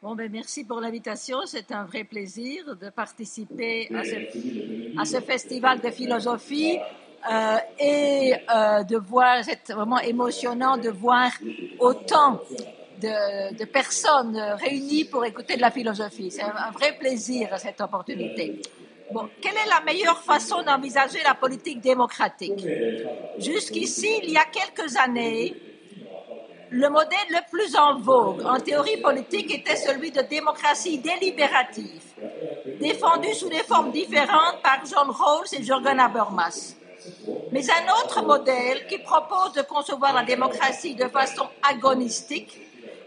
Bon, ben, merci pour l'invitation. C'est un vrai plaisir de participer à ce, festival de philosophie euh, et euh, de voir, c'est vraiment émotionnant de voir autant de, de, personnes réunies pour écouter de la philosophie. C'est un, un vrai plaisir, cette opportunité. Bon, quelle est la meilleure façon d'envisager la politique démocratique? Jusqu'ici, il y a quelques années, le modèle le plus en vogue en théorie politique était celui de démocratie délibérative, défendu sous des formes différentes par John Rawls et Jürgen Habermas. Mais un autre modèle qui propose de concevoir la démocratie de façon agonistique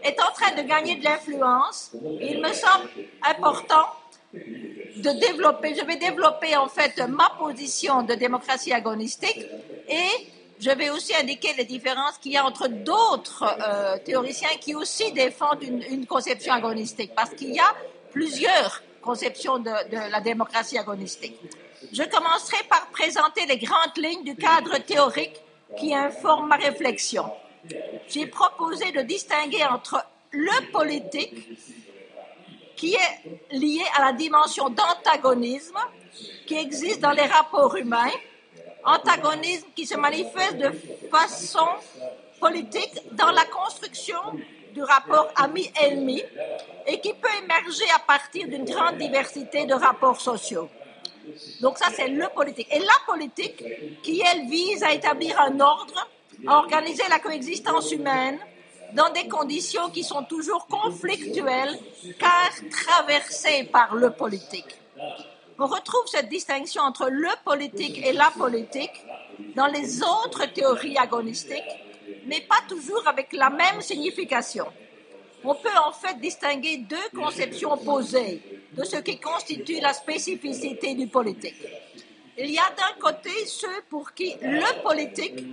est en train de gagner de l'influence. Il me semble important de développer, je vais développer en fait ma position de démocratie agonistique et je vais aussi indiquer les différences qu'il y a entre d'autres euh, théoriciens qui aussi défendent une, conception agonistique, parce qu'il y a plusieurs conceptions de, la démocratie agonistique. Je commencerai par présenter les grandes lignes du cadre théorique qui informe ma réflexion. J'ai proposé de distinguer entre le politique, qui est lié à la dimension d'antagonisme qui existe dans les rapports humains, antagonisme qui se manifeste de façon politique dans la construction du rapport ami-ennemi et qui peut émerger à partir d'une grande diversité de rapports sociaux. Donc ça, c'est le politique. Et la politique, qui, elle, vise à établir un ordre, à organiser la coexistence humaine dans des conditions qui sont toujours conflictuelles, car traversées par le politique. On retrouve cette distinction entre le politique et la politique dans les autres théories agonistiques, mais pas toujours avec la même signification. On peut en fait distinguer deux conceptions opposées de ce qui constitue la spécificité du politique. Il y a d'un côté ceux pour qui le politique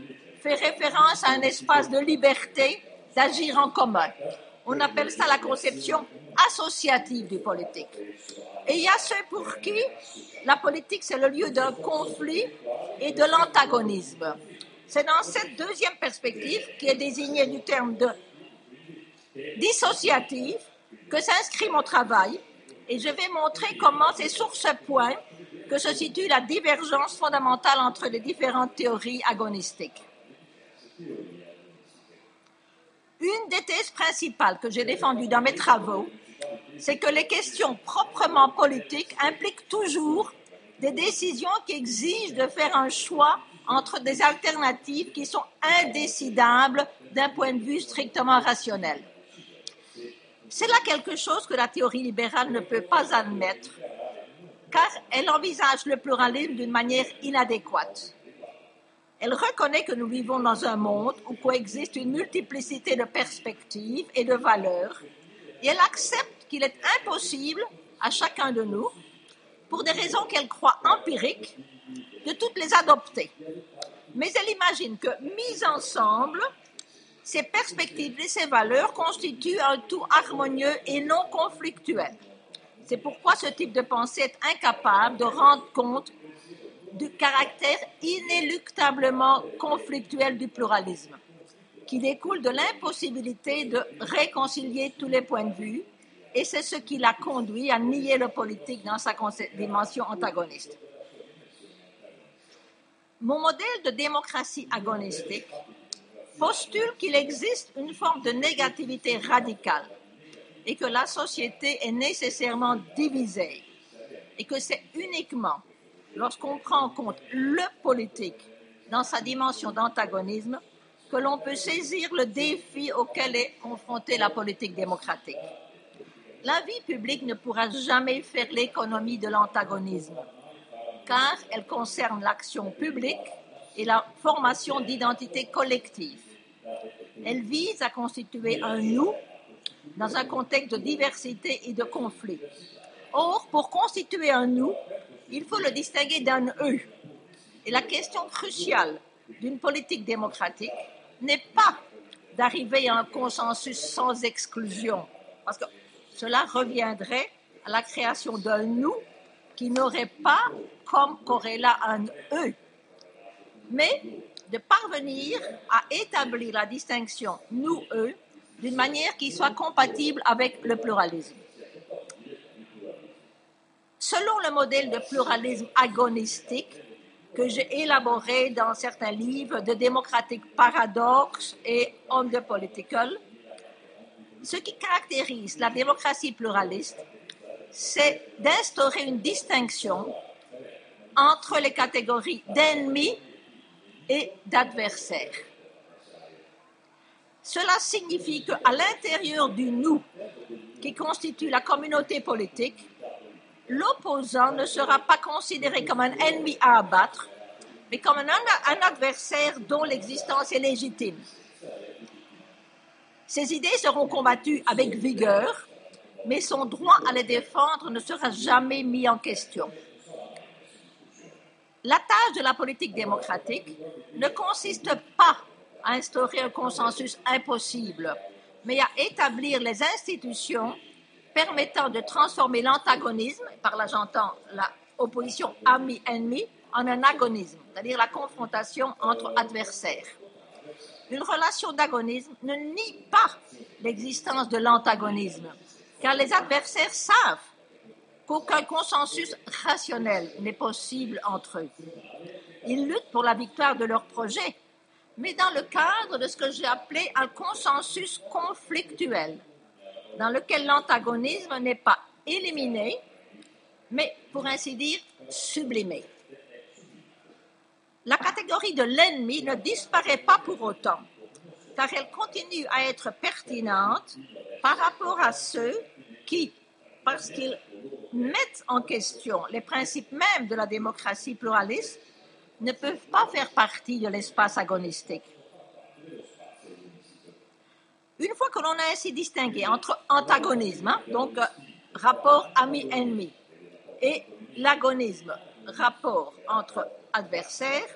fait référence à un espace de liberté d'agir en commun. On appelle ça la conception associative du politique. Et il y a ceux pour qui la politique, c'est le lieu d'un conflit et de l'antagonisme. C'est dans cette deuxième perspective, qui est désignée du terme de dissociative, que s'inscrit mon travail. Et je vais montrer comment c'est sur ce point que se situe la divergence fondamentale entre les différentes théories agonistiques. Une des thèses principales que j'ai défendues dans mes travaux, c'est que les questions proprement politiques impliquent toujours des décisions qui exigent de faire un choix entre des alternatives qui sont indécidables d'un point de vue strictement rationnel. C'est là quelque chose que la théorie libérale ne peut pas admettre, car elle envisage le pluralisme d'une manière inadéquate. Elle reconnaît que nous vivons dans un monde où coexiste une multiplicité de perspectives et de valeurs, et elle accepte qu'il est impossible à chacun de nous, pour des raisons qu'elle croit empiriques, de toutes les adopter. Mais elle imagine que, mises ensemble, ces perspectives et ces valeurs constituent un tout harmonieux et non conflictuel. C'est pourquoi ce type de pensée est incapable de rendre compte du caractère inéluctablement conflictuel du pluralisme, qui découle de l'impossibilité de réconcilier tous les points de vue, et c'est ce qui l'a conduit à nier le politique dans sa dimension antagoniste. Mon modèle de démocratie agonistique postule qu'il existe une forme de négativité radicale et que la société est nécessairement divisée et que c'est uniquement lorsqu'on prend en compte le politique dans sa dimension d'antagonisme, que l'on peut saisir le défi auquel est confrontée la politique démocratique. La vie publique ne pourra jamais faire l'économie de l'antagonisme, car elle concerne l'action publique et la formation d'identité collective. Elle vise à constituer un nous dans un contexte de diversité et de conflit. Or, pour constituer un nous, il faut le distinguer d'un eux. Et la question cruciale d'une politique démocratique n'est pas d'arriver à un consensus sans exclusion, parce que cela reviendrait à la création d'un nous qui n'aurait pas comme corrélat un eux, mais de parvenir à établir la distinction nous-eux d'une manière qui soit compatible avec le pluralisme. Selon le modèle de pluralisme agonistique que j'ai élaboré dans certains livres de Democratic Paradox et On the Political, ce qui caractérise la démocratie pluraliste, c'est d'instaurer une distinction entre les catégories d'ennemis et d'adversaires. Cela signifie qu'à l'intérieur du nous, qui constitue la communauté politique, l'opposant ne sera pas considéré comme un ennemi à abattre, mais comme un, adversaire dont l'existence est légitime. Ses idées seront combattues avec vigueur, mais son droit à les défendre ne sera jamais mis en question. La tâche de la politique démocratique ne consiste pas à instaurer un consensus impossible, mais à établir les institutions permettant de transformer l'antagonisme, par là j'entends la opposition ami-ennemi, en un agonisme, c'est-à-dire la confrontation entre adversaires. Une relation d'agonisme ne nie pas l'existence de l'antagonisme, car les adversaires savent qu'aucun consensus rationnel n'est possible entre eux. Ils luttent pour la victoire de leur projet, mais dans le cadre de ce que j'ai appelé un consensus conflictuel, dans lequel l'antagonisme n'est pas éliminé, mais pour ainsi dire sublimé. La catégorie de l'ennemi ne disparaît pas pour autant, car elle continue à être pertinente par rapport à ceux qui, parce qu'ils mettent en question les principes mêmes de la démocratie pluraliste, ne peuvent pas faire partie de l'espace agonistique. Une fois que l'on a ainsi distingué entre antagonisme, hein, donc euh, rapport ami-ennemi, et l'agonisme, rapport entre adversaires,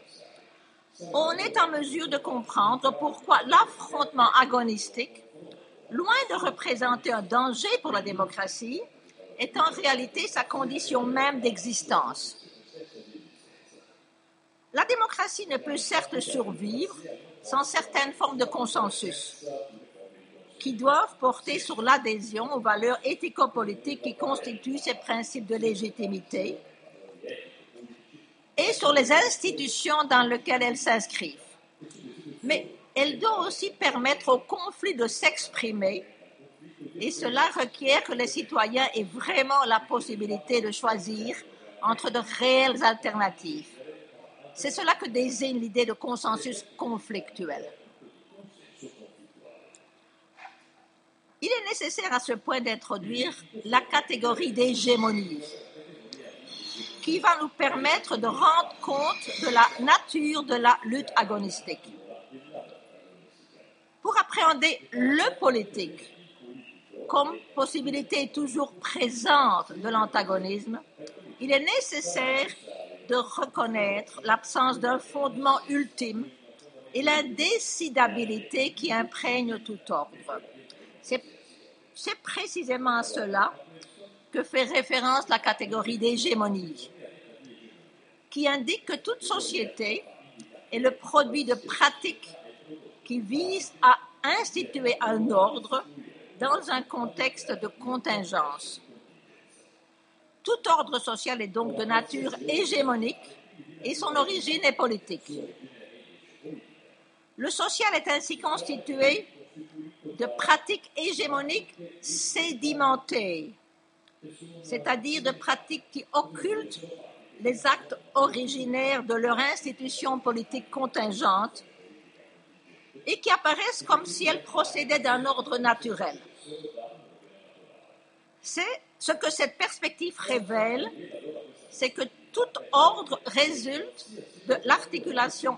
on est en mesure de comprendre pourquoi l'affrontement agonistique, loin de représenter un danger pour la démocratie, est en réalité sa condition même d'existence. La démocratie ne peut certes survivre sans certaines formes de consensus qui doivent porter sur l'adhésion aux valeurs éthico-politiques qui constituent ces principes de légitimité et sur les institutions dans lesquelles elles s'inscrivent. Mais elle doit aussi permettre au conflit de s'exprimer et cela requiert que les citoyens aient vraiment la possibilité de choisir entre de réelles alternatives. C'est cela que désigne l'idée de consensus conflictuel. Il est nécessaire à ce point d'introduire la catégorie d'hégémonie qui va nous permettre de rendre compte de la nature de la lutte agonistique. Pour appréhender le politique, comme possibilité toujours présente de l'antagonisme, il est nécessaire de reconnaître l'absence d'un fondement ultime et l'indécidabilité qui imprègne tout ordre. C'est précisément à cela que fait référence la catégorie d'hégémonie, qui indique que toute société est le produit de pratiques qui visent à instituer un ordre dans un contexte de contingence. Tout ordre social est donc de nature hégémonique et son origine est politique. Le social est ainsi constitué de pratiques hégémoniques sédimentées, c'est-à-dire de pratiques qui occultent les actes originaires de leur institution politique contingente et qui apparaissent comme si elles procédaient d'un ordre naturel. C'est ce que cette perspective révèle, c'est que tout ordre résulte de l'articulation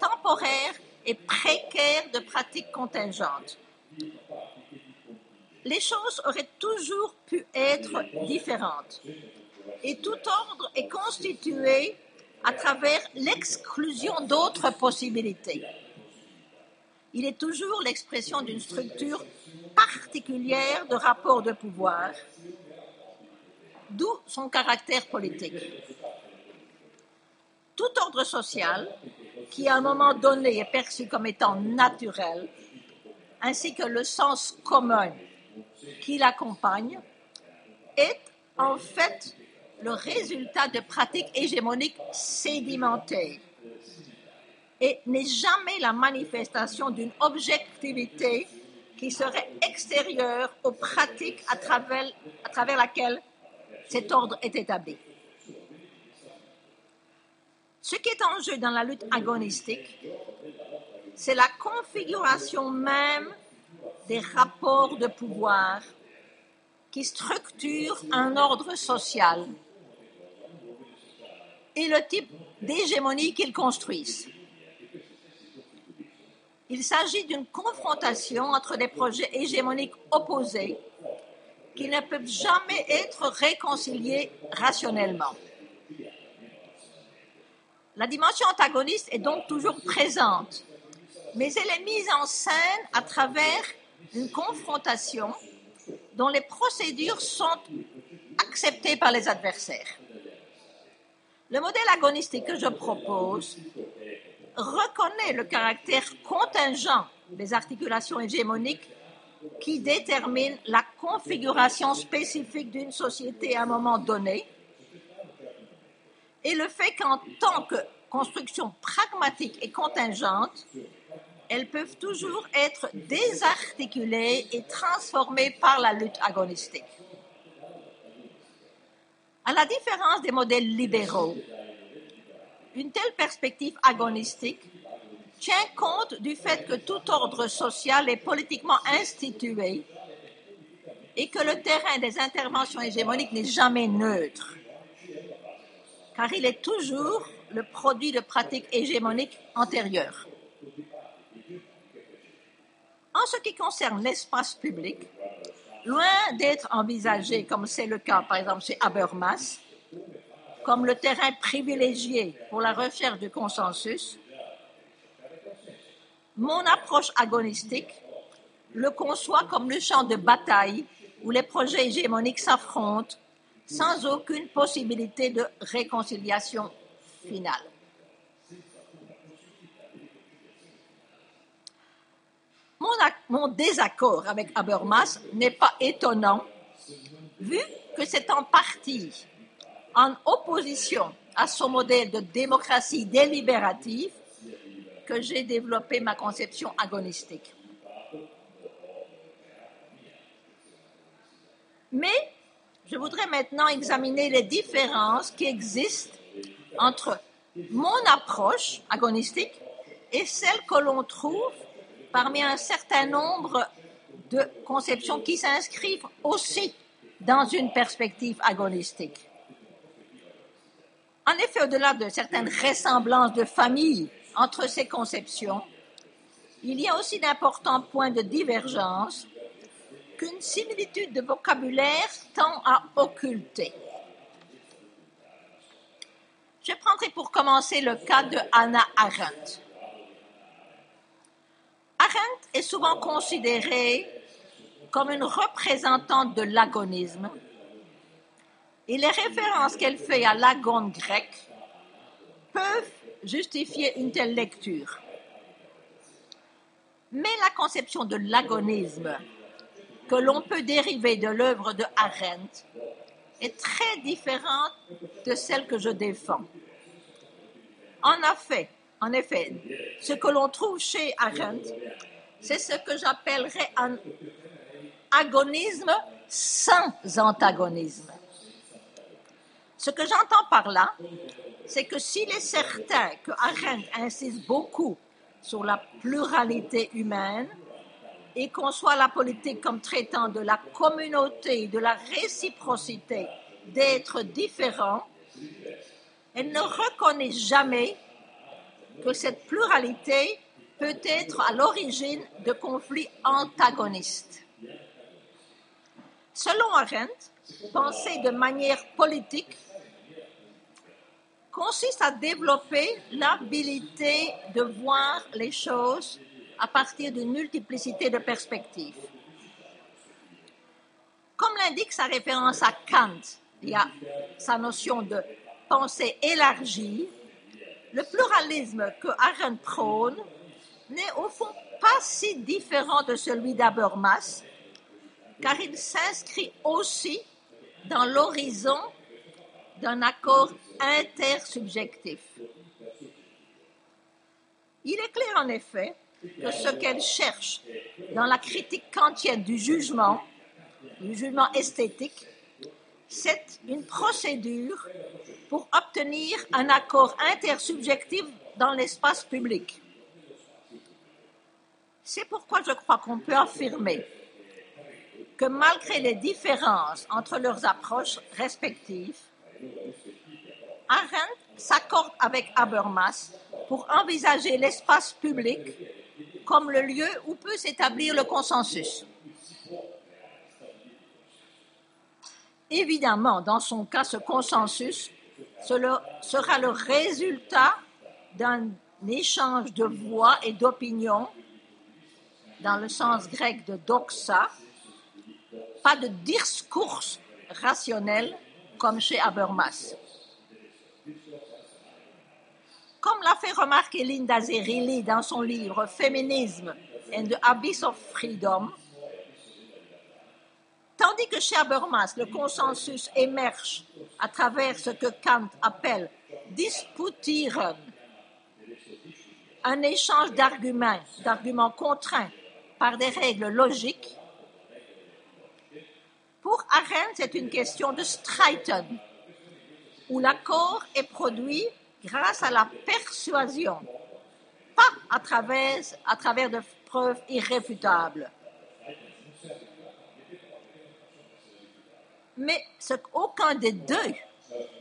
temporaire et précaire de pratiques contingentes. Les choses auraient toujours pu être différentes. Et tout ordre est constitué à travers l'exclusion d'autres possibilités. Il est toujours l'expression d'une structure particulière de rapport de pouvoir d'où son caractère politique. Tout ordre social, qui à un moment donné est perçu comme étant naturel, ainsi que le sens commun qui l'accompagne, est en fait le résultat de pratiques hégémoniques sédimentées et n'est jamais la manifestation d'une objectivité qui serait extérieure aux pratiques à travers, à travers laquelle cet ordre est établi. Ce qui est en jeu dans la lutte agonistique, c'est la configuration même des rapports de pouvoir qui structurent un ordre social et le type d'hégémonie qu'ils construisent. Il s'agit d'une confrontation entre des projets hégémoniques opposés qui ne peuvent jamais être réconciliés rationnellement. La dimension antagoniste est donc toujours présente, mais elle est mise en scène à travers une confrontation dont les procédures sont acceptées par les adversaires. Le modèle agonistique que je propose reconnaît le caractère contingent des articulations hégémoniques qui déterminent la configuration spécifique d'une société à un moment donné et le fait qu'en tant que construction pragmatique et contingente, elles peuvent toujours être désarticulées et transformées par la lutte agonistique. À la différence des modèles libéraux, une telle perspective agonistique tient compte du fait que tout ordre social est politiquement institué et que le terrain des interventions hégémoniques n'est jamais neutre, car il est toujours le produit de pratiques hégémoniques antérieures. En ce qui concerne l'espace public, loin d'être envisagé comme c'est le cas par exemple chez Habermas, comme le terrain privilégié pour la recherche du consensus, mon approche agonistique le conçoit comme le champ de bataille où les projets hégémoniques s'affrontent sans aucune possibilité de réconciliation finale. Mon, désaccord avec Habermas n'est pas étonnant, vu que c'est en partie en opposition à son modèle de démocratie délibérative que j'ai développé ma conception agonistique. Mais je voudrais maintenant examiner les différences qui existent entre mon approche agonistique et celle que l'on trouve parmi un certain nombre de conceptions qui s'inscrivent aussi dans une perspective agonistique. En effet, au-delà de certaines ressemblances de famille entre ces conceptions, il y a aussi d'importants points de divergence qu'une similitude de vocabulaire tend à occulter. Je prendrai pour commencer le cas de Hannah Arendt. Est souvent considérée comme une représentante de l'agonisme et les références qu'elle fait à l'agone grec peuvent justifier une telle lecture. Mais la conception de l'agonisme que l'on peut dériver de l'œuvre de Arendt est très différente de celle que je défends. En effet, en effet ce que l'on trouve chez Arendt, c'est ce que j'appellerais un agonisme sans antagonisme. Ce que j'entends par là, c'est que s'il est certain que Arendt insiste beaucoup sur la pluralité humaine et conçoit la politique comme traitant de la communauté, de la réciprocité, d'être différents, elle ne reconnaît jamais que cette pluralité peut être à l'origine de conflits antagonistes. Selon Arendt, penser de manière politique consiste à développer l'habilité de voir les choses à partir d'une multiplicité de perspectives. Comme l'indique sa référence à Kant, il y a sa notion de pensée élargie, le pluralisme que Arendt prône n'est au fond pas si différent de celui d'Habermas, car il s'inscrit aussi dans l'horizon d'un accord intersubjectif. Il est clair en effet que ce qu'elle cherche dans la critique kantienne du jugement, du jugement esthétique, c'est une procédure pour obtenir un accord intersubjectif dans l'espace public. C'est pourquoi je crois qu'on peut affirmer que malgré les différences entre leurs approches respectives, Arendt s'accorde avec Habermas pour envisager l'espace public comme le lieu où peut s'établir le consensus. Évidemment, dans son cas, ce consensus sera le résultat d'un échange de voix et d'opinions, dans le sens grec de doxa, pas de discours rationnel comme chez Habermas. Comme l'a fait remarquer Linda Zerilli dans son livre Féminisme and the Abyss of Freedom, tandis que chez Habermas, le consensus émerge à travers ce que Kant appelle disputieren, un échange d'arguments, d'arguments contraints par des règles logiques, pour Arendt, c'est une question de Streiten, où l'accord est produit grâce à la persuasion, pas à travers, à travers de preuves irréfutables. Mais ce qu'aucun des deux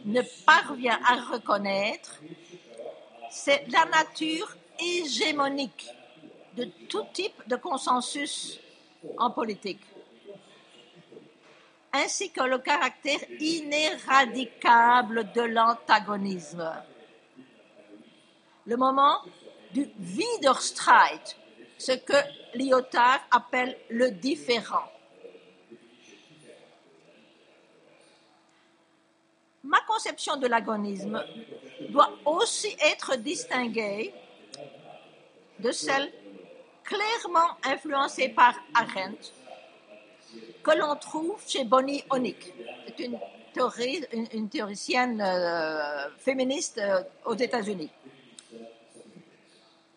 ne parvient à reconnaître, c'est la nature hégémonique de tout type de consensus en politique ainsi que le caractère inéradicable de l'antagonisme. Le moment du Widerstreit, ce que Lyotard appelle le différent. Ma conception de l'agonisme doit aussi être distinguée de celle clairement influencée par Arendt que l'on trouve chez Bonnie. C'est une, une, théoricienne euh, féministe euh, aux États-Unis.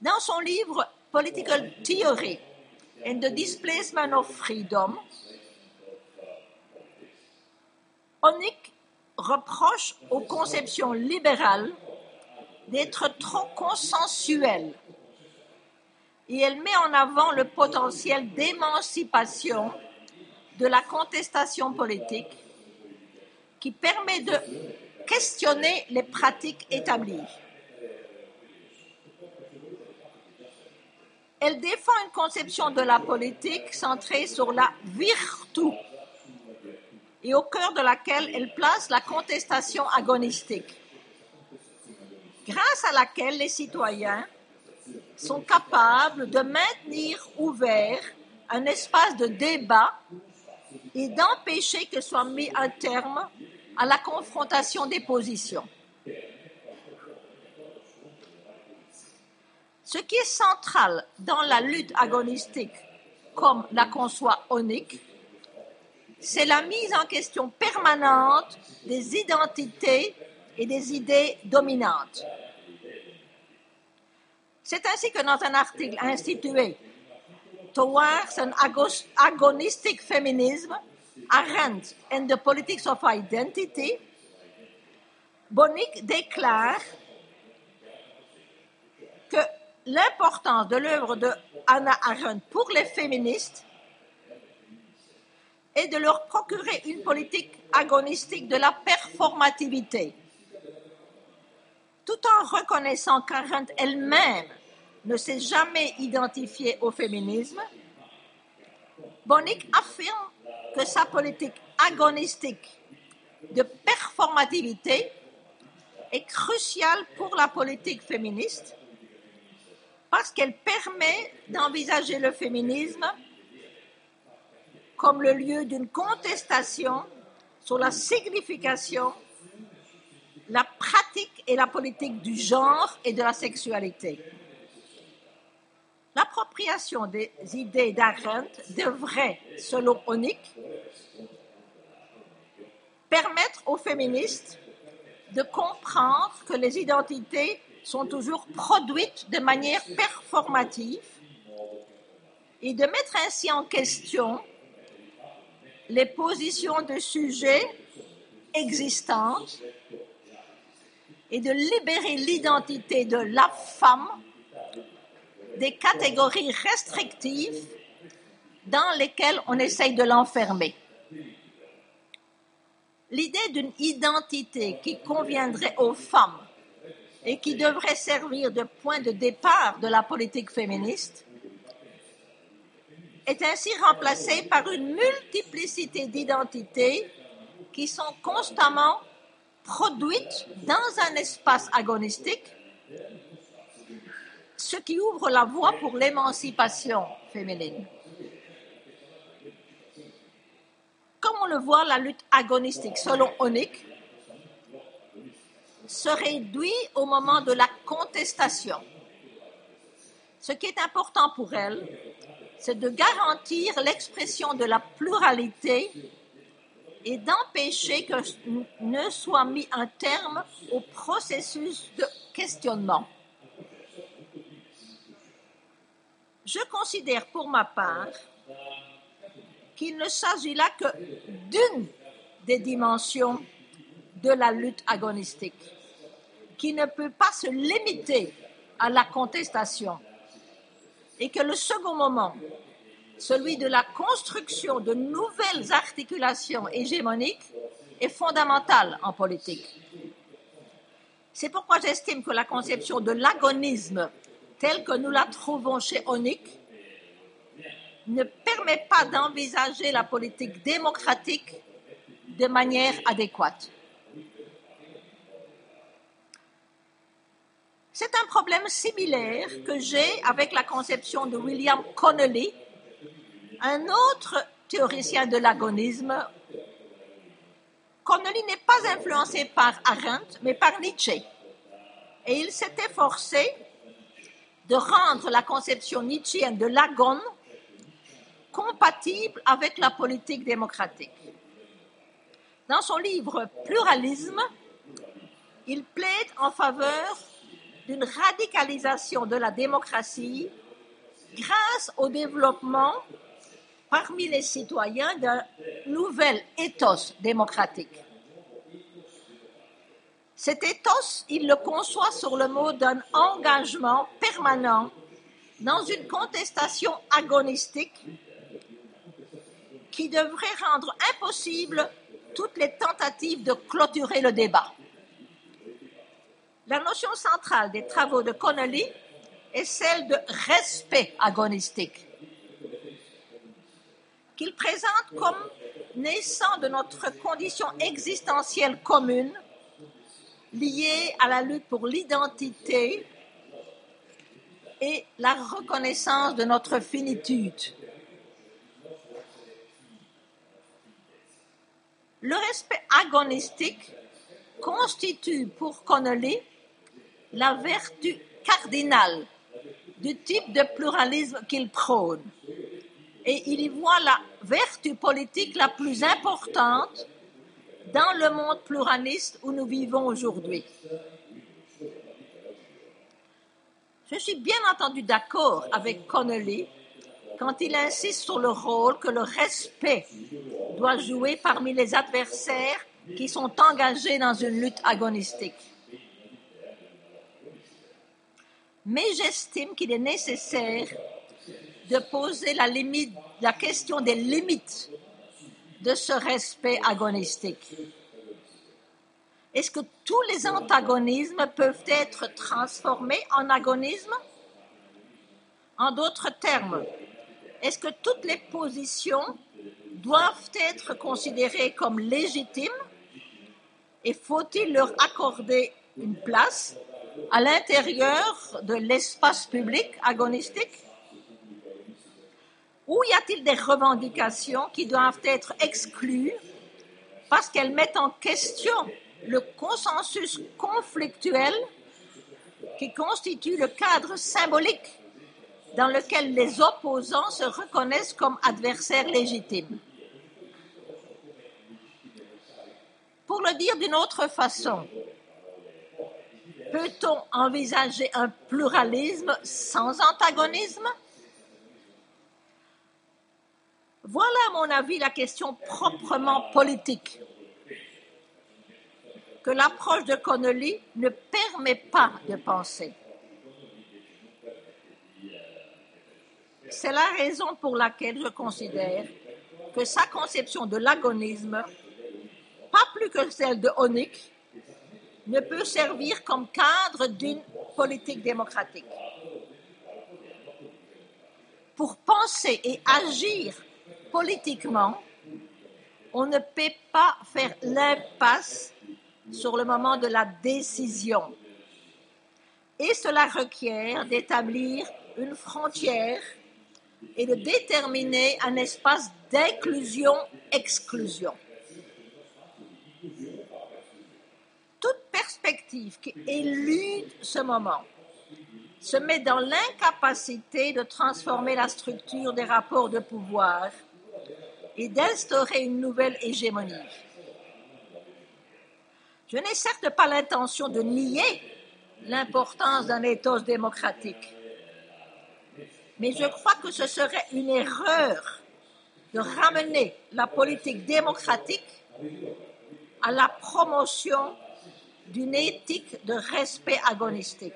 Dans son livre Political Theory and the Displacement of Freedom, Honig reproche aux conceptions libérales d'être trop consensuelles et elle met en avant le potentiel d'émancipation de la contestation politique qui permet de questionner les pratiques établies. Elle défend une conception de la politique centrée sur la virtu et au cœur de laquelle elle place la contestation agonistique, grâce à laquelle les citoyens sont capables de maintenir ouvert un espace de débat et d'empêcher que soit mis un terme à la confrontation des positions. Ce qui est central dans la lutte agonistique, comme la conçoit Onic, c'est la mise en question permanente des identités et des idées dominantes. C'est ainsi que dans un article institué towards an agonistic feminism, Arendt and the Politics of Identity, Bonnick déclare que l'importance de l'œuvre de Hannah Arendt pour les féministes est de leur procurer une politique agonistique de la performativité, tout en reconnaissant qu'Arendt elle-même ne s'est jamais identifié au féminisme, Bonnick affirme que sa politique agonistique de performativité est cruciale pour la politique féministe parce qu'elle permet d'envisager le féminisme comme le lieu d'une contestation sur la signification, la pratique et la politique du genre et de la sexualité. l'appropriation des idées d'Arendt devrait, selon Onick, permettre aux féministes de comprendre que les identités sont toujours produites de manière performative et de mettre ainsi en question les positions de sujets existantes et de libérer l'identité de la femme des catégories restrictives dans lesquelles on essaye de l'enfermer. L'idée d'une identité qui conviendrait aux femmes et qui devrait servir de point de départ de la politique féministe est ainsi remplacée par une multiplicité d'identités qui sont constamment produites dans un espace agonistique, ce qui ouvre la voie pour l'émancipation féminine. Comme on le voit, la lutte agonistique, selon Onick, se réduit au moment de la contestation. Ce qui est important pour elle, c'est de garantir l'expression de la pluralité et d'empêcher que ne soit mis un terme au processus de questionnement. Je considère pour ma part qu'il ne s'agit là que d'une des dimensions de la lutte agonistique, qui ne peut pas se limiter à la contestation et que le second moment, celui de la construction de nouvelles articulations hégémoniques, est fondamental en politique. C'est pourquoi j'estime que la conception de l'agonisme telle que nous la trouvons chez Onick ne permet pas d'envisager la politique démocratique de manière adéquate. C'est un problème similaire que j'ai avec la conception de William Connolly, un autre théoricien de l'agonisme. Connolly n'est pas influencé par Arendt, mais par Nietzsche. Et il s'est efforcé de rendre la conception nietzschéenne de l'agone compatible avec la politique démocratique. Dans son livre Pluralisme, il plaide en faveur d'une radicalisation de la démocratie grâce au développement parmi les citoyens d'un nouvel ethos démocratique. Cet ethos, il le conçoit sur le mot d'un engagement permanent dans une contestation agonistique qui devrait rendre impossible toutes les tentatives de clôturer le débat. La notion centrale des travaux de Connolly est celle de respect agonistique, qu'il présente comme naissant de notre condition existentielle commune liée à la lutte pour l'identité et la reconnaissance de notre finitude. Le respect agonistique constitue pour Connolly la vertu cardinale du type de pluralisme qu'il prône. Et il y voit la vertu politique la plus importante dans le monde pluraliste où nous vivons aujourd'hui. Je suis bien entendu d'accord avec Connolly quand il insiste sur le rôle que le respect doit jouer parmi les adversaires qui sont engagés dans une lutte agonistique mais j'estime qu'il est nécessaire de poser la, question des limites de ce respect agonistique. Est-ce que tous les antagonismes peuvent être transformés en agonisme? En d'autres termes, est-ce que toutes les positions doivent être considérées comme légitimes? Et faut-il leur accorder une place à l'intérieur de l'espace public agonistique? Ou y a-t-il des revendications qui doivent être exclues parce qu'elles mettent en question le consensus conflictuel qui constitue le cadre symbolique dans lequel les opposants se reconnaissent comme adversaires légitimes? Pour le dire d'une autre façon, peut-on envisager un pluralisme sans antagonisme? Voilà, à mon avis, la question proprement politique que l'approche de Connolly ne permet pas de penser. C'est la raison pour laquelle je considère que sa conception de l'agonisme, pas plus que celle de Honeck, ne peut servir comme cadre d'une politique démocratique. Pour penser et agir politiquement, on ne peut pas faire l'impasse sur le moment de la décision. Et cela requiert d'établir une frontière et de déterminer un espace d'inclusion-exclusion. Toute perspective qui élude ce moment se met dans l'incapacité de transformer la structure des rapports de pouvoir et d'instaurer une nouvelle hégémonie. Je n'ai certes pas l'intention de nier l'importance d'un éthos démocratique, mais je crois que ce serait une erreur de ramener la politique démocratique à la promotion d'une éthique de respect agonistique.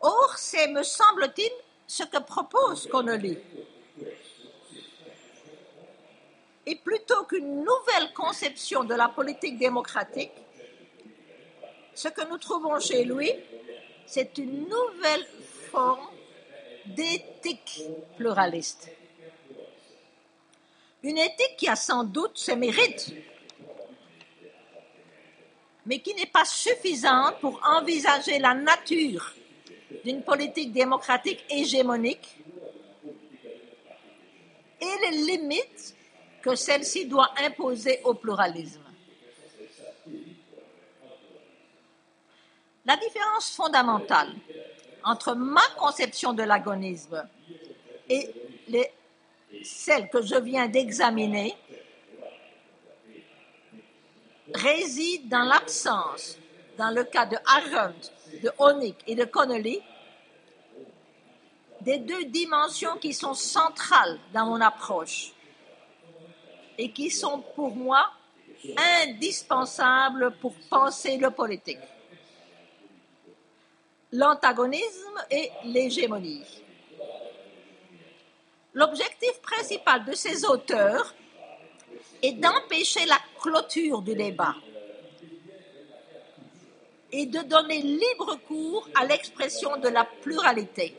Or, c'est, me semble-t-il, ce que propose Connolly. Et plutôt qu'une nouvelle conception de la politique démocratique, ce que nous trouvons chez lui, c'est une nouvelle forme d'éthique pluraliste. Une éthique qui a sans doute ses mérites, mais qui n'est pas suffisante pour envisager la nature d'une politique démocratique hégémonique et les limites que celle-ci doit imposer au pluralisme. La différence fondamentale entre ma conception de l'agonisme et celle que je viens d'examiner réside dans l'absence, dans le cas de Arendt, de Honeck et de Connolly, des deux dimensions qui sont centrales dans mon approche et qui sont pour moi indispensables pour penser le politique. L'antagonisme et l'hégémonie. L'objectif principal de ces auteurs est d'empêcher la clôture du débat et de donner libre cours à l'expression de la pluralité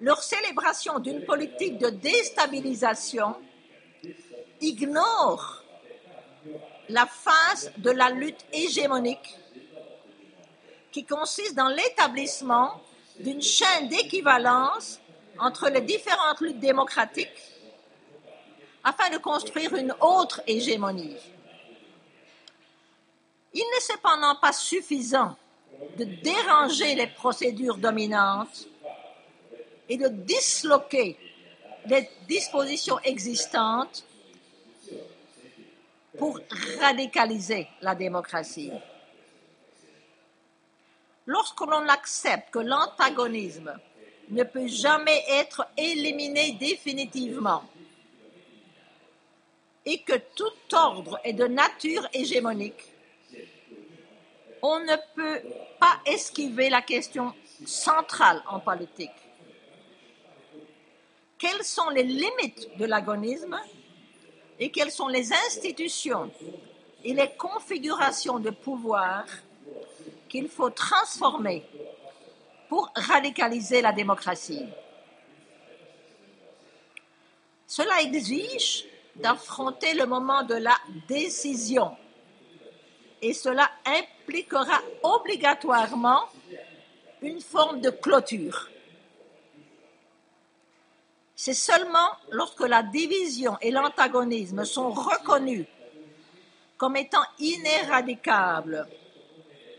leur célébration d'une politique de déstabilisation ignore la phase de la lutte hégémonique qui consiste dans l'établissement d'une chaîne d'équivalence entre les différentes luttes démocratiques afin de construire une autre hégémonie. Il n'est cependant pas suffisant de déranger les procédures dominantes et de disloquer les dispositions existantes pour radicaliser la démocratie. Lorsque l'on accepte que l'antagonisme ne peut jamais être éliminé définitivement et que tout ordre est de nature hégémonique, on ne peut pas esquiver la question centrale en politique quelles sont les limites de l'agonisme et quelles sont les institutions et les configurations de pouvoir qu'il faut transformer pour radicaliser la démocratie. Cela exige d'affronter le moment de la décision et cela impliquera obligatoirement une forme de clôture. C'est seulement lorsque la division et l'antagonisme sont reconnus comme étant inéradicables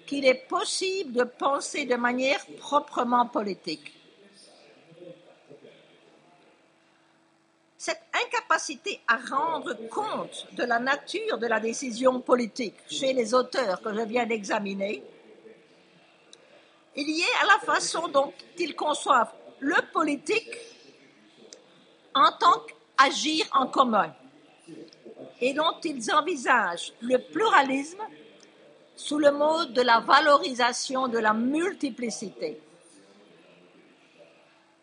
qu'il est possible de penser de manière proprement politique. Cette incapacité à rendre compte de la nature de la décision politique chez les auteurs que je viens d'examiner est liée à la façon dont ils conçoivent le politique en tant qu'agir en commun et dont ils envisagent le pluralisme sous le mode de la valorisation de la multiplicité.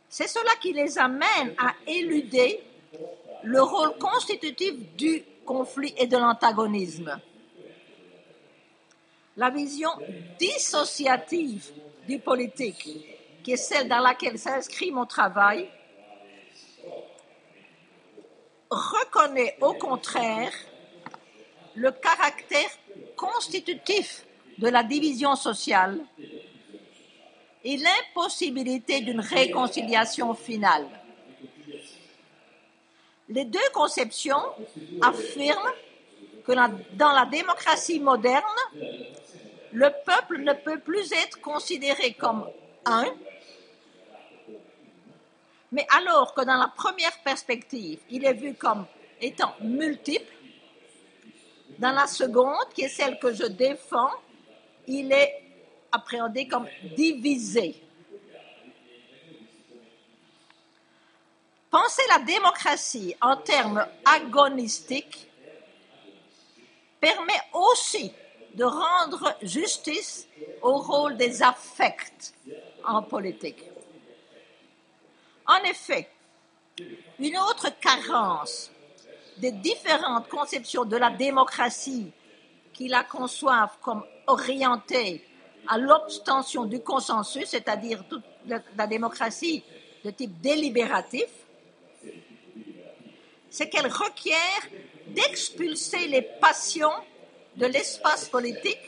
C'est cela qui les amène à éluder le rôle constitutif du conflit et de l'antagonisme. La vision dissociative du politique, qui est celle dans laquelle s'inscrit mon travail, reconnaît au contraire le caractère constitutif de la division sociale et l'impossibilité d'une réconciliation finale. Les deux conceptions affirment que dans la démocratie moderne, le peuple ne peut plus être considéré comme un, mais alors que dans la première perspective, il est vu comme étant multiple, dans la seconde, qui est celle que je défends, il est appréhendé comme divisé. Penser la démocratie en termes agonistiques permet aussi de rendre justice au rôle des affects en politique. En effet, une autre carence des différentes conceptions de la démocratie qui la conçoivent comme orientée à l'obtention du consensus, c'est-à-dire toute la, démocratie de type délibératif, c'est qu'elle requiert d'expulser les passions de l'espace politique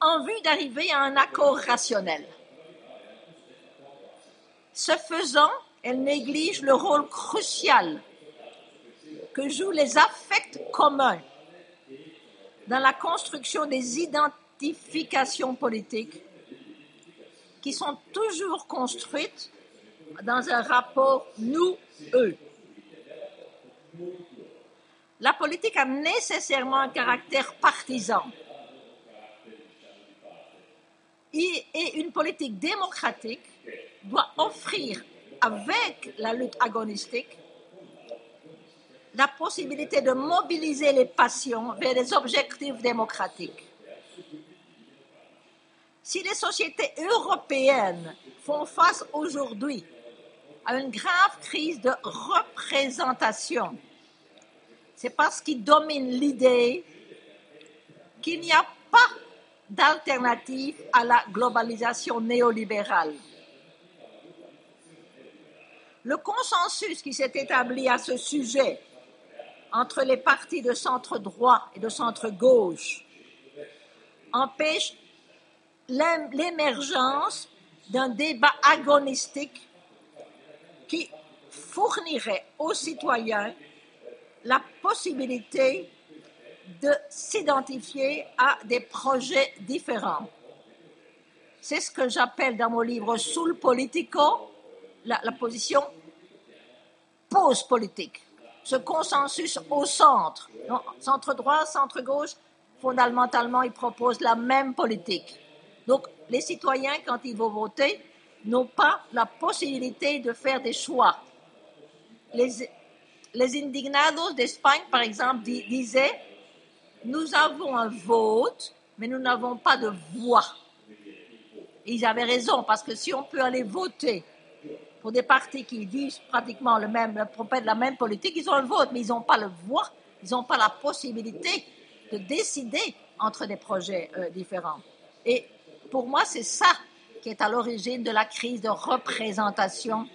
en vue d'arriver à un accord rationnel. Ce faisant, elle néglige le rôle crucial que jouent les affects communs dans la construction des identifications politiques qui sont toujours construites dans un rapport nous-eux. La politique a nécessairement un caractère partisan. Et une politique démocratique doit offrir, avec la lutte agonistique, la possibilité de mobiliser les passions vers des objectifs démocratiques. Si les sociétés européennes font face aujourd'hui à une grave crise de représentation, c'est parce qu'ils dominent l'idée qu'il n'y a pas d'alternative à la globalisation néolibérale. Le consensus qui s'est établi à ce sujet entre les partis de centre droit et de centre gauche empêche l'émergence d'un débat agonistique qui fournirait aux citoyens la possibilité de s'identifier à des projets différents. C'est ce que j'appelle dans mon livre Sul Politico la, position post-politique ce consensus au centre. centre droit, centre gauche, fondamentalement, ils proposent la même politique. Donc, les citoyens, quand ils vont voter, n'ont pas la possibilité de faire des choix. Les indignados d'Espagne, par exemple, disaient, nous avons un vote, mais nous n'avons pas de voix. ils avaient raison, parce que si on peut aller voter pour des partis qui disent pratiquement le même, propètent la même politique, ils ont le vote, mais ils n'ont pas le voix, ils n'ont pas la possibilité de décider entre des projets euh, différents. Et pour moi, c'est ça qui est à l'origine de la crise de représentation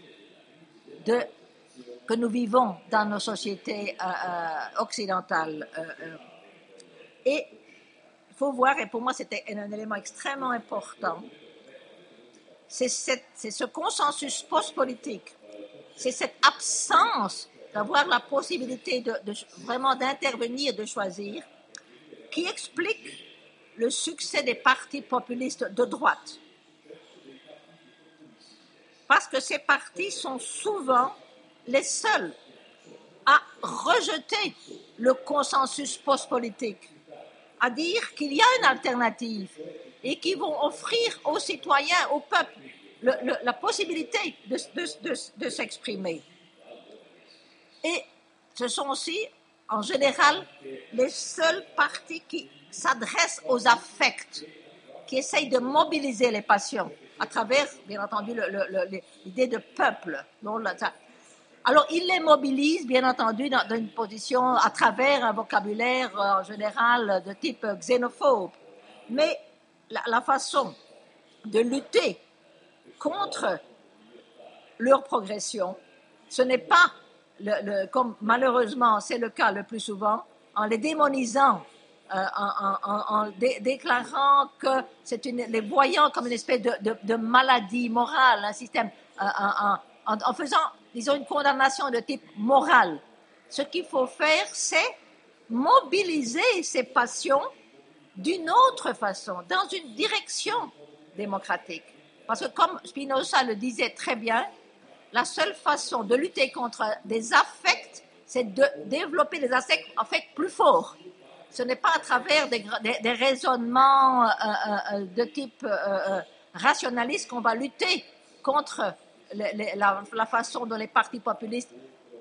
que nous vivons dans nos sociétés euh, euh, occidentales. et il faut voir, et pour moi c'était un élément extrêmement important, c'est ce consensus post-politique, c'est cette absence d'avoir la possibilité de, vraiment d'intervenir, de choisir, qui explique le succès des partis populistes de droite. Parce que ces partis sont souvent les seuls à rejeter le consensus post-politique, à dire qu'il y a une alternative et qui vont offrir aux citoyens, au peuple, la possibilité de, s'exprimer. Et ce sont aussi, en général, les seuls partis qui s'adressent aux affects, qui essayent de mobiliser les passions à travers, bien entendu, l'idée de peuple. Alors, ils les mobilisent, bien entendu, dans, une position à travers un vocabulaire euh, en général de type xénophobe. Mais la façon de lutter contre leur progression. Ce n'est pas, le, comme malheureusement c'est le cas le plus souvent, en les démonisant, euh, en, déclarant que c'est une, les voyant comme une espèce de, maladie morale, un système, euh, en, faisant, disons, une condamnation de type moral. Ce qu'il faut faire, c'est mobiliser ces passions d'une autre façon, dans une direction démocratique. Parce que comme Spinoza le disait très bien, la seule façon de lutter contre des affects, c'est de développer des affects, plus forts. Ce n'est pas à travers des, raisonnements euh, euh, euh, de type rationaliste qu'on va lutter contre la, façon dont les partis populistes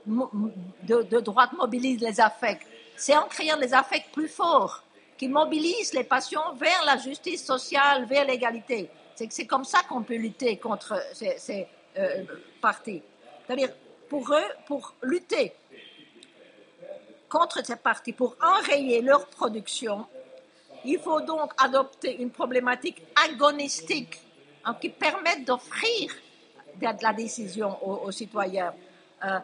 de, de droite mobilisent les affects. C'est en créant des affects plus forts qui mobilisent les passions vers la justice sociale, vers l'égalité. C'est comme ça qu'on peut lutter contre ces, euh, partis. C'est-à-dire, pour eux, pour lutter contre ces partis, pour enrayer leur production, il faut donc adopter une problématique agonistique hein, qui permette d'offrir de la décision aux, citoyens. Euh,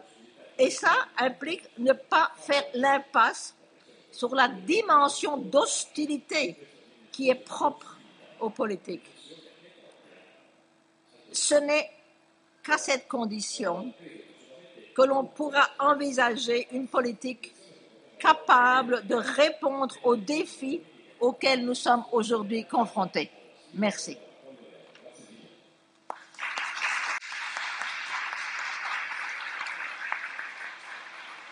et ça implique ne pas faire l'impasse sur la dimension d'hostilité qui est propre aux politiques ce n'est qu'à cette condition que l'on pourra envisager une politique capable de répondre aux défis auxquels nous sommes aujourd'hui confrontés. Merci.